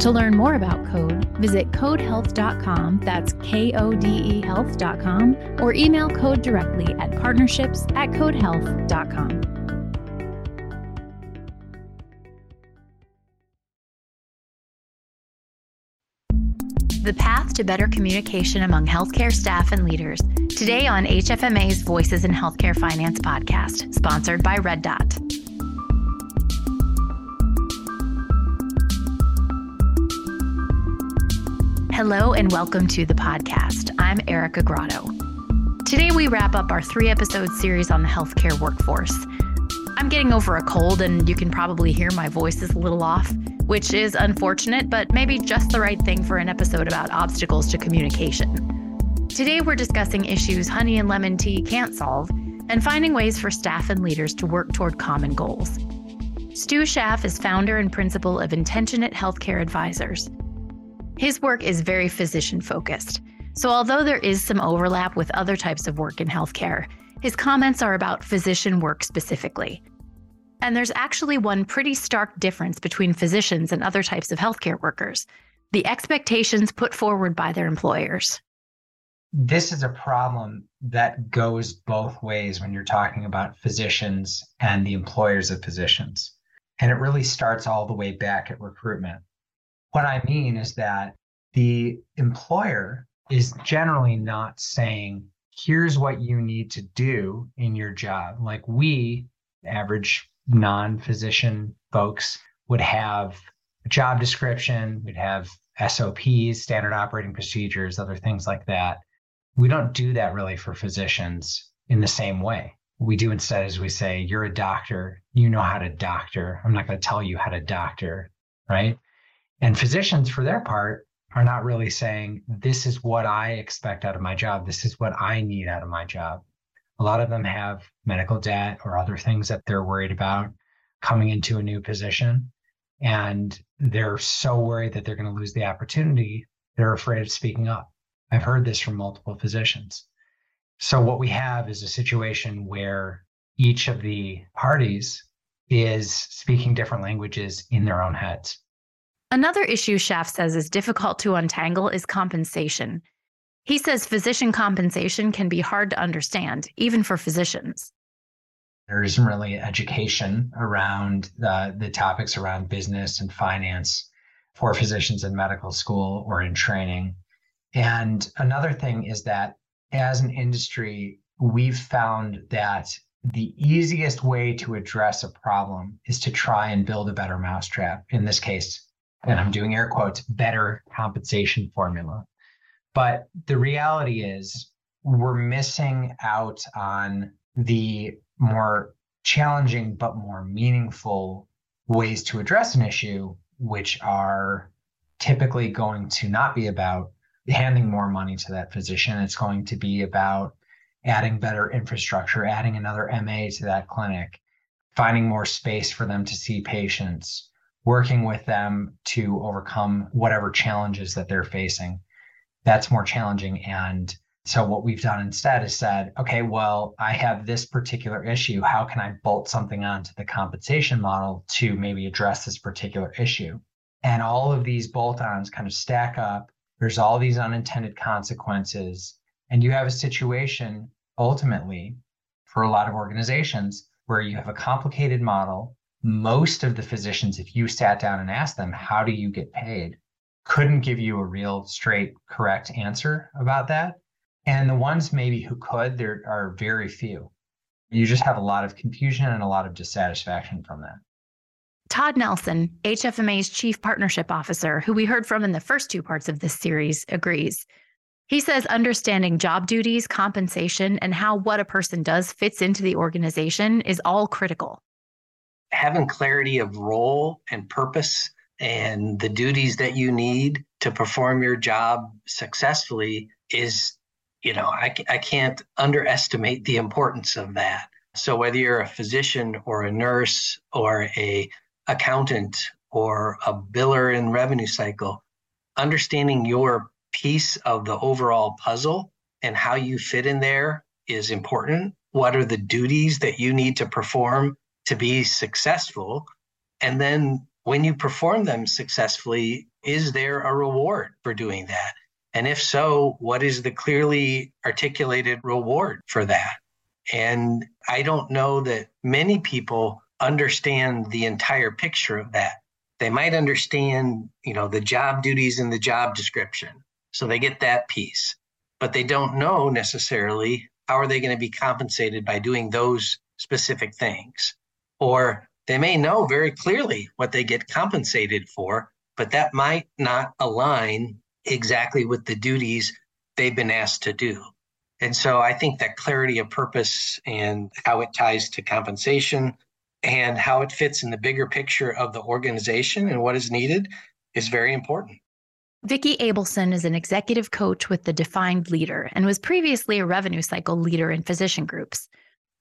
To learn more about Kode, visit kodehealth.com, that's K O D E health.com, or email Kode directly at partnerships at kodehealth.com. The path to better communication among healthcare staff and leaders. Today on HFMA's Voices in Healthcare Finance podcast, sponsored by Red Dot. Hello and welcome to the podcast. I'm Erica Grotto. Today we wrap up our three episode series on the healthcare workforce. I'm getting over a cold, and you can probably hear my voice is a little off, which is unfortunate, but maybe just the right thing for an episode about obstacles to communication. Today we're discussing issues honey and lemon tea can't solve and finding ways for staff and leaders to work toward common goals. Stu Schaff is founder and principal of Intentionate Healthcare Advisors. His work is very physician focused. So, although there is some overlap with other types of work in healthcare, his comments are about physician work specifically. And there's actually one pretty stark difference between physicians and other types of healthcare workers the expectations put forward by their employers. This is a problem that goes both ways when you're talking about physicians and the employers of physicians. And it really starts all the way back at recruitment. What I mean is that the employer is generally not saying, here's what you need to do in your job. Like we, average non physician folks, would have a job description, we'd have SOPs, standard operating procedures, other things like that. We don't do that really for physicians in the same way. We do instead is we say, you're a doctor, you know how to doctor. I'm not going to tell you how to doctor, right? And physicians, for their part, are not really saying, this is what I expect out of my job. This is what I need out of my job. A lot of them have medical debt or other things that they're worried about coming into a new position. And they're so worried that they're going to lose the opportunity, they're afraid of speaking up. I've heard this from multiple physicians. So, what we have is a situation where each of the parties is speaking different languages in their own heads. Another issue Schaff says is difficult to untangle is compensation. He says physician compensation can be hard to understand, even for physicians. There isn't really education around the, the topics around business and finance for physicians in medical school or in training. And another thing is that as an industry, we've found that the easiest way to address a problem is to try and build a better mousetrap. In this case, and I'm doing air quotes, better compensation formula. But the reality is, we're missing out on the more challenging but more meaningful ways to address an issue, which are typically going to not be about handing more money to that physician. It's going to be about adding better infrastructure, adding another MA to that clinic, finding more space for them to see patients, working with them to overcome whatever challenges that they're facing. That's more challenging. And so what we've done instead is said, okay, well, I have this particular issue. How can I bolt something onto the compensation model to maybe address this particular issue? And all of these bolt ons kind of stack up. There's all these unintended consequences. And you have a situation ultimately for a lot of organizations where you have a complicated model most of the physicians, if you sat down and asked them, how do you get paid? Couldn't give you a real straight, correct answer about that. And the ones maybe who could, there are very few. You just have a lot of confusion and a lot of dissatisfaction from that. Todd Nelson, HFMA's Chief Partnership Officer, who we heard from in the first two parts of this series, agrees. He says understanding job duties, compensation, and how what a person does fits into the organization is all critical having clarity of role and purpose and the duties that you need to perform your job successfully is You know, I, I can't underestimate the importance of that. So whether you're a physician or a nurse or a accountant or a biller in revenue cycle, understanding your piece of the overall puzzle and how you fit in there is important. What are the duties that you need to perform to be successful? And then when you perform them successfully, is there a reward for doing that? And if so, what is the clearly articulated reward for that? And I don't know that many people understand the entire picture of that. They might understand, you know, the job duties in the job description. So they get that piece, but they don't know necessarily how are they going to be compensated by doing those specific things. Or they may know very clearly what they get compensated for, but that might not align exactly with the duties they've been asked to do. And so I think that clarity of purpose and how it ties to compensation and how it fits in the bigger picture of the organization and what is needed is very important. Vicki Abelson is an executive coach with the Defined Leader and was previously a revenue cycle leader in physician groups.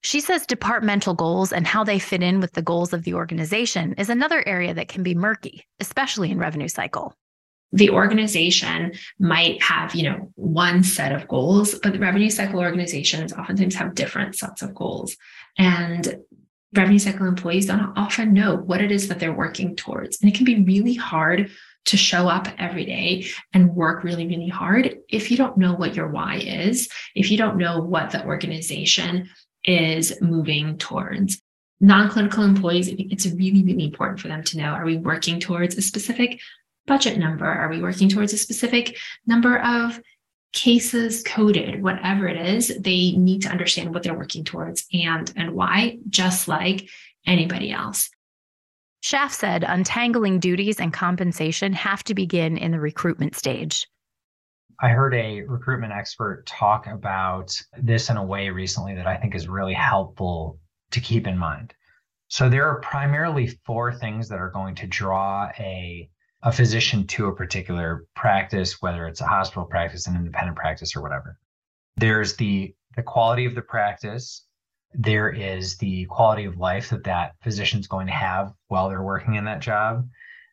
She says departmental goals and how they fit in with the goals of the organization is another area that can be murky, especially in revenue cycle. The organization might have, you know, one set of goals, but the revenue cycle organizations oftentimes have different sets of goals. And revenue cycle employees don't often know what it is that they're working towards. And it can be really hard to show up every day and work really, really hard if you don't know what your why is, if you don't know what the organization is moving towards. Non clinical employees, it's really, really important for them to know are we working towards a specific budget number? Are we working towards a specific number of cases coded? Whatever it is, they need to understand what they're working towards and, and why, just like anybody else. Schaff said untangling duties and compensation have to begin in the recruitment stage. I heard a recruitment expert talk about this in a way recently that I think is really helpful to keep in mind. So there are primarily four things that are going to draw a a physician to a particular practice, whether it's a hospital practice, an independent practice, or whatever. There's the the quality of the practice. There is the quality of life that that physician's going to have while they're working in that job.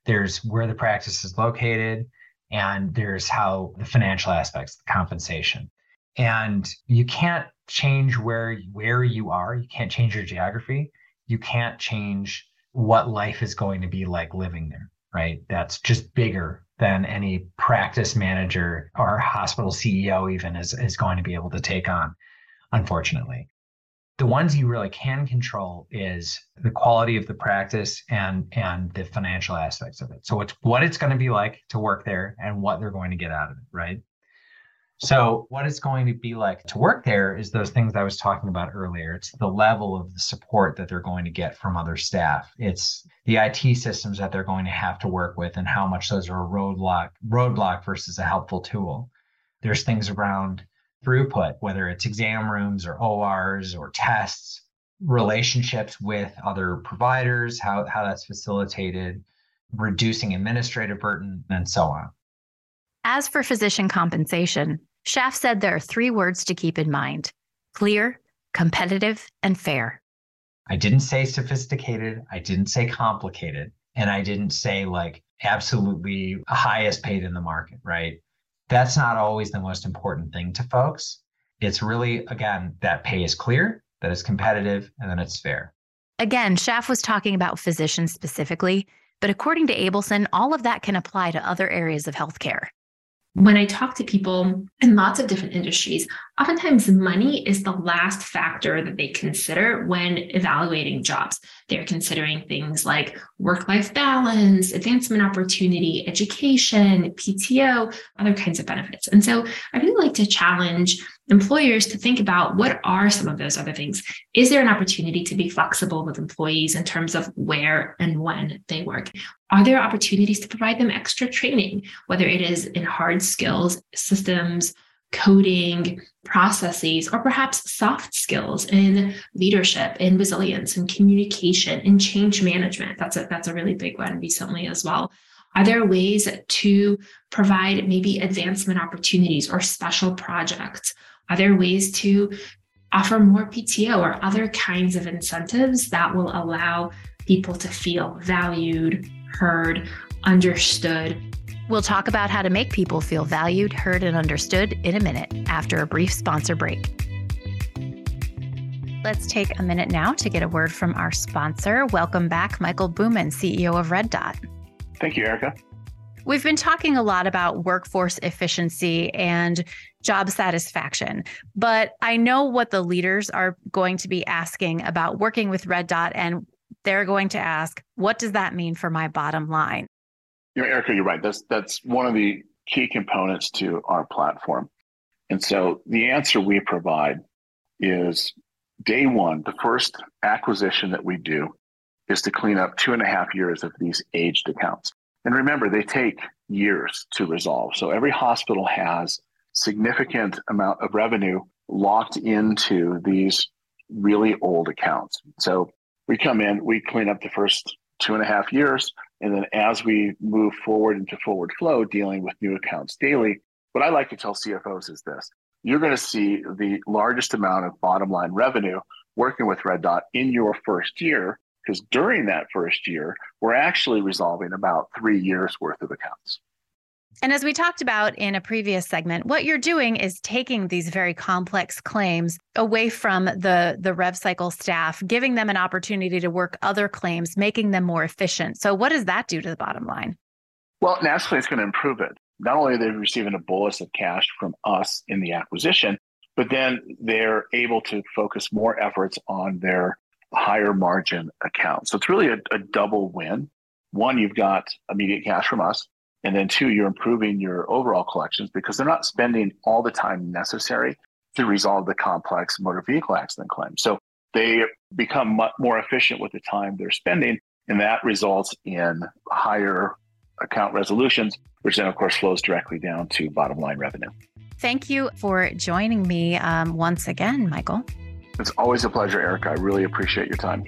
There's where the practice is located and there's how the financial aspects, the compensation. And you can't change where where you are. You can't change your geography. You can't change what life is going to be like living there, right? That's just bigger than any practice manager or hospital CEO even is, is going to be able to take on, unfortunately the ones you really can control is the quality of the practice and and the financial aspects of it. So it's what it's going to be like to work there and what they're going to get out of it right? So what it's going to be like to work there is those things i was talking about earlier. It's the level of the support that they're going to get from other staff. It's the it systems that they're going to have to work with and how much those are a roadblock roadblock versus a helpful tool. There's things around throughput, whether it's exam rooms or ORs or tests, relationships with other providers, how, how that's facilitated, reducing administrative burden, and so on. As for physician compensation, Schaff said there are three words to keep in mind clear, competitive, and fair. I didn't say sophisticated, I didn't say complicated, and I didn't say like absolutely highest paid in the market, right? That's not always the most important thing to folks. It's really, again, that pay is clear, that it's competitive, and then it's fair. Again, Schaff was talking about physicians specifically, but according to Abelson, all of that can apply to other areas of healthcare when I talk to people in lots of different industries, oftentimes money is the last factor that they consider when evaluating jobs. They're considering things like work life balance, advancement opportunity, education, PTO, other kinds of benefits. And so I really like to challenge employers to think about what are some of those other things. Is there an opportunity to be flexible with employees in terms of where and when they work? Are there opportunities to provide them extra training, whether it is in hard skills, systems, coding, processes, or perhaps soft skills in leadership, in resilience, in communication, in change management? That's a, that's a really big one recently as well. Are there ways to provide maybe advancement opportunities or special projects? Are there ways to offer more PTO or other kinds of incentives that will allow people to feel valued, heard, understood? We'll talk about how to make people feel valued, heard, and understood in a minute after a brief sponsor break. Let's take a minute now to get a word from our sponsor. Welcome back, Michael Bumann, CEO of Red Dot. Thank you, Erica. We've been talking a lot about workforce efficiency and job satisfaction, but I know what the leaders are going to be asking about working with Red Dot, and they're going to ask, what does that mean for my bottom line? You know, Erica, you're right. That's that's one of the key components to our platform. And so the answer we provide is day one, the first acquisition that we do is to clean up two and a half years of these aged accounts. And remember, they take years to resolve. So every hospital has significant amount of revenue locked into these really old accounts. So we come in, we clean up the first two and a half years. And then as we move forward into forward flow, dealing with new accounts daily, what I like to tell CFOs is this you're going to see the largest amount of bottom line revenue working with Red Dot in your first year because during that first year, we're actually resolving about three years worth of accounts. And as we talked about in a previous segment, what you're doing is taking these very complex claims away from the, the rev cycle staff, giving them an opportunity to work other claims, making them more efficient. So, what does that do to the bottom line? Well, naturally, it's going to improve it. Not only are they receiving a bolus of cash from us in the acquisition, but then they're able to focus more efforts on their higher margin accounts. So it's really a, a double win. One, you've got immediate cash from us. And then two, you're improving your overall collections because they're not spending all the time necessary to resolve the complex motor vehicle accident claim. So they become much more efficient with the time they're spending. And that results in higher account resolutions, which then, of course, flows directly down to bottom line revenue. Thank you for joining me um, once again, Michael. It's always a pleasure, Erica. I really appreciate your time.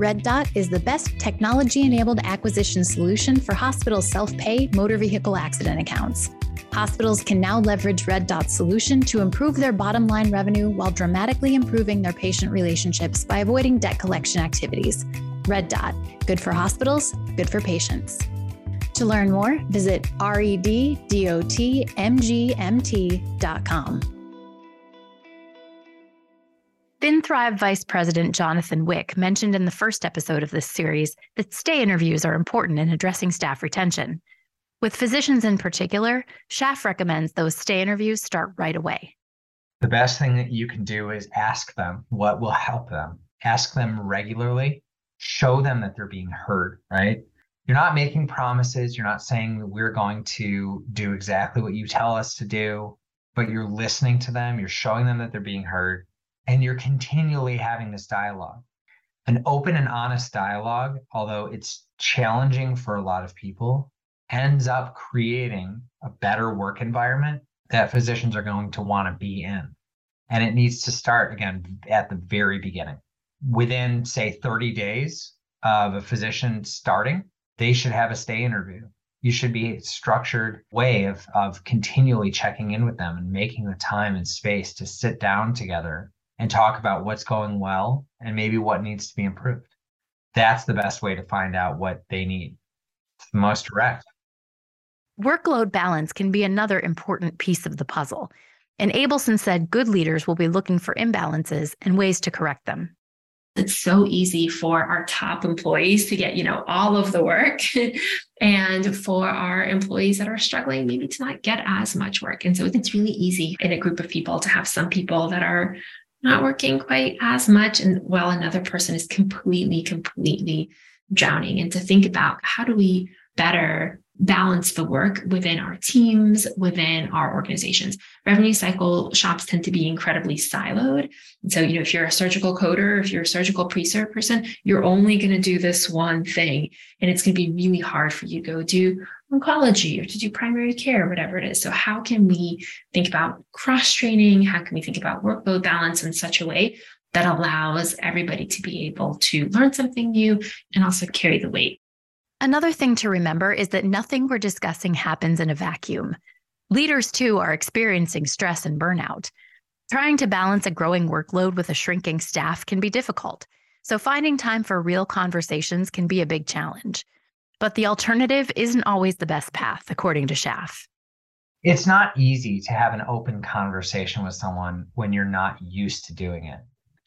Red Dot is the best technology enabled acquisition solution for hospital self pay motor vehicle accident accounts. Hospitals can now leverage Red Dot's solution to improve their bottom line revenue while dramatically improving their patient relationships by avoiding debt collection activities. Red Dot, good for hospitals, good for patients. To learn more, visit reddotmgmt.com. FinThrive Vice President Jonathan Wick mentioned in the first episode of this series that stay interviews are important in addressing staff retention. With physicians in particular, Schaff recommends those stay interviews start right away. The best thing that you can do is ask them what will help them. Ask them regularly, show them that they're being heard, right? You're not making promises. You're not saying we're going to do exactly what you tell us to do, but you're listening to them. You're showing them that they're being heard and you're continually having this dialogue. An open and honest dialogue, although it's challenging for a lot of people, ends up creating a better work environment that physicians are going to want to be in. And it needs to start again at the very beginning. Within, say, 30 days of a physician starting, they should have a stay interview. You should be a structured way of, of continually checking in with them and making the time and space to sit down together and talk about what's going well and maybe what needs to be improved. That's the best way to find out what they need. It's the most direct. Workload balance can be another important piece of the puzzle. And Abelson said good leaders will be looking for imbalances and ways to correct them it's so easy for our top employees to get you know all of the work and for our employees that are struggling maybe to not get as much work and so it's really easy in a group of people to have some people that are not working quite as much and while another person is completely completely drowning and to think about how do we better balance the work within our teams, within our organizations. Revenue cycle shops tend to be incredibly siloed. And so, you know, if you're a surgical coder, if you're a surgical pre-serve person, you're only going to do this one thing. And it's going to be really hard for you to go do oncology or to do primary care, whatever it is. So how can we think about cross training? How can we think about workload balance in such a way that allows everybody to be able to learn something new and also carry the weight Another thing to remember is that nothing we're discussing happens in a vacuum. Leaders, too, are experiencing stress and burnout. Trying to balance a growing workload with a shrinking staff can be difficult, so finding time for real conversations can be a big challenge. But the alternative isn't always the best path, according to Schaff. It's not easy to have an open conversation with someone when you're not used to doing it.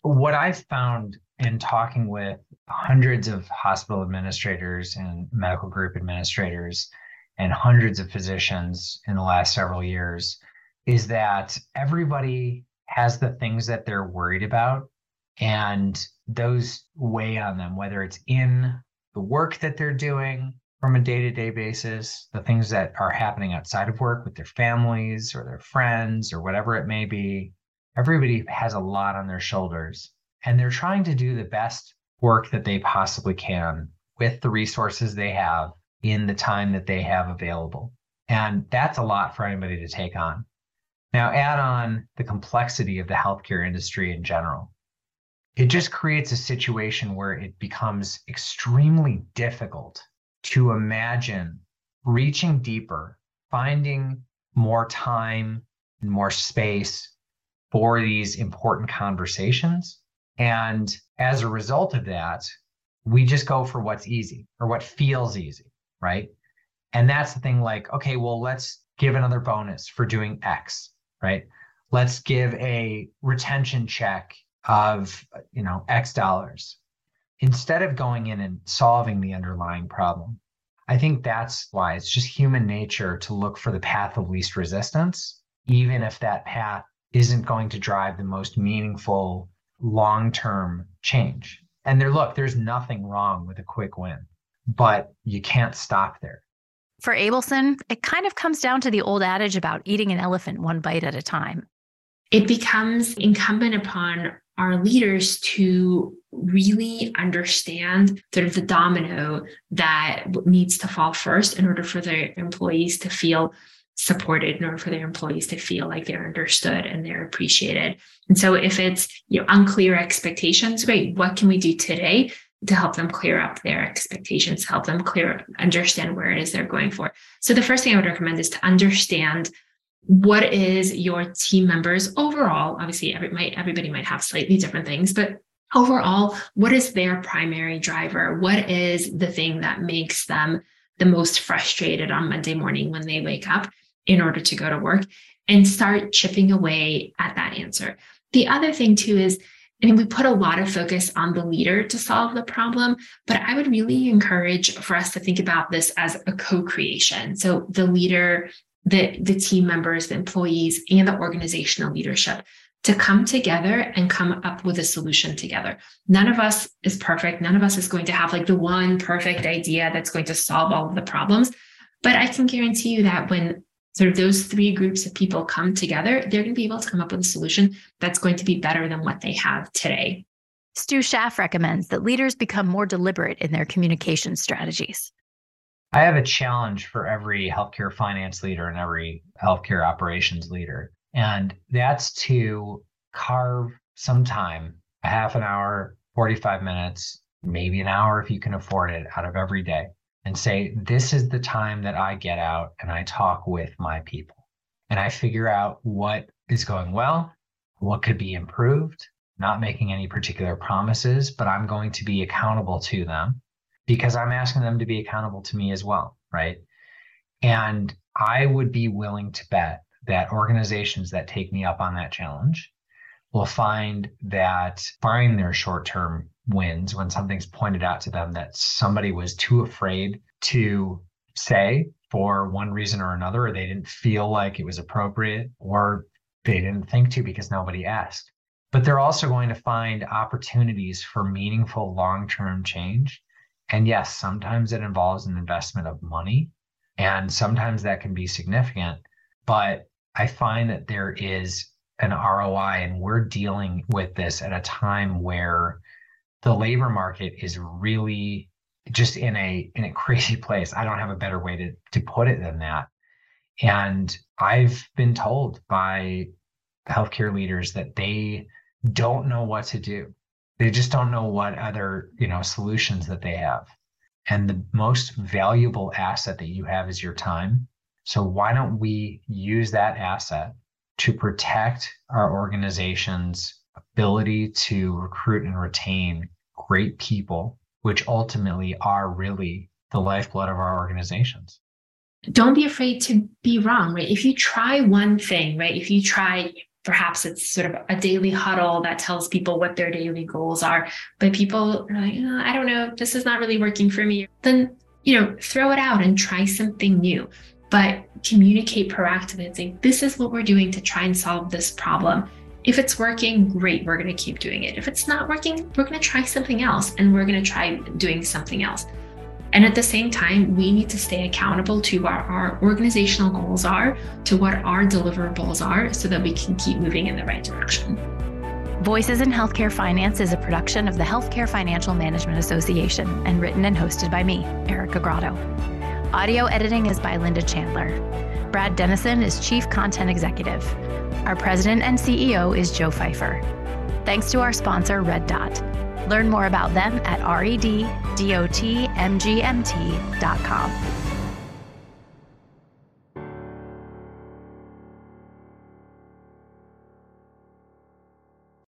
What I've found in talking with hundreds of hospital administrators and medical group administrators and hundreds of physicians in the last several years is that everybody has the things that they're worried about and those weigh on them whether it's in the work that they're doing from a day-to-day basis the things that are happening outside of work with their families or their friends or whatever it may be everybody has a lot on their shoulders and they're trying to do the best work that they possibly can with the resources they have in the time that they have available. And that's a lot for anybody to take on. Now, add on the complexity of the healthcare industry in general. It just creates a situation where it becomes extremely difficult to imagine reaching deeper, finding more time and more space for these important conversations and as a result of that, we just go for what's easy or what feels easy, right? And that's the thing like, okay, well, let's give another bonus for doing X, right? Let's give a retention check of, you know, X dollars instead of going in and solving the underlying problem. I think that's why it's just human nature to look for the path of least resistance, even if that path isn't going to drive the most meaningful long term change. And there, look, there's nothing wrong with a quick win, but you can't stop there. For Abelson, it kind of comes down to the old adage about eating an elephant one bite at a time. It becomes incumbent upon our leaders to really understand sort of the domino that needs to fall first in order for their employees to feel supported in order for their employees to feel like they're understood and they're appreciated. And so if it's you know unclear expectations, great, what can we do today to help them clear up their expectations, help them clear understand where it is they're going for. So the first thing I would recommend is to understand what is your team members overall obviously every, might, everybody might have slightly different things but overall what is their primary driver what is the thing that makes them the most frustrated on monday morning when they wake up in order to go to work and start chipping away at that answer. The other thing, too, is I mean, we put a lot of focus on the leader to solve the problem, but I would really encourage for us to think about this as a co creation. So the leader, the, the team members, the employees, and the organizational leadership to come together and come up with a solution together. None of us is perfect. None of us is going to have like the one perfect idea that's going to solve all of the problems. But I can guarantee you that when sort of those three groups of people come together, they're going to be able to come up with a solution that's going to be better than what they have today. Stu Schaff recommends that leaders become more deliberate in their communication strategies. I have a challenge for every healthcare finance leader and every healthcare operations leader, and that's to carve some time, a half an hour, 45 minutes, maybe an hour if you can afford it, out of every day and say, This is the time that I get out and I talk with my people. And I figure out what is going well, what could be improved, not making any particular promises, but I'm going to be accountable to them because I'm asking them to be accountable to me as well. Right. And I would be willing to bet that organizations that take me up on that challenge will find that barring their short term wins when something's pointed out to them that somebody was too afraid to say for one reason or another, or they didn't feel like it was appropriate, or they didn't think to because nobody asked. But they're also going to find opportunities for meaningful long term change. And yes, sometimes it involves an investment of money, and sometimes that can be significant. But I find that there is an ROI, and we're dealing with this at a time where the labor market is really just in a in a crazy place. I don't have a better way to to put it than that. And I've been told by healthcare leaders that they don't know what to do. They just don't know what other, you know, solutions that they have. And the most valuable asset that you have is your time. So why don't we use that asset to protect our organization's ability to recruit and retain great people, which ultimately are really the lifeblood of our organizations? Don't be afraid to be wrong, right? If you try one thing, right? If you try perhaps it's sort of a daily huddle that tells people what their daily goals are. But people are like oh, i don't know. This is not really working for me. Then you know throw it out and try something new. But communicate proactively and say this is what we're doing to try and solve this problem. If it's working great we're going to keep doing it. If it's not working we're going to try something else and we're going to try doing something else and at the same time, we need to stay accountable to what our organizational goals are, to what our deliverables are, so that we can keep moving in the right direction. Voices in Healthcare Finance is a production of the Healthcare Financial Management Association and written and hosted by me, Erica Grotto. Audio editing is by Linda Chandler. Brad Dennison is Chief Content Executive. Our President and CEO is Joe Fifer. Thanks to our sponsor, Red Dot. Learn more about them at reddotmgmt.com.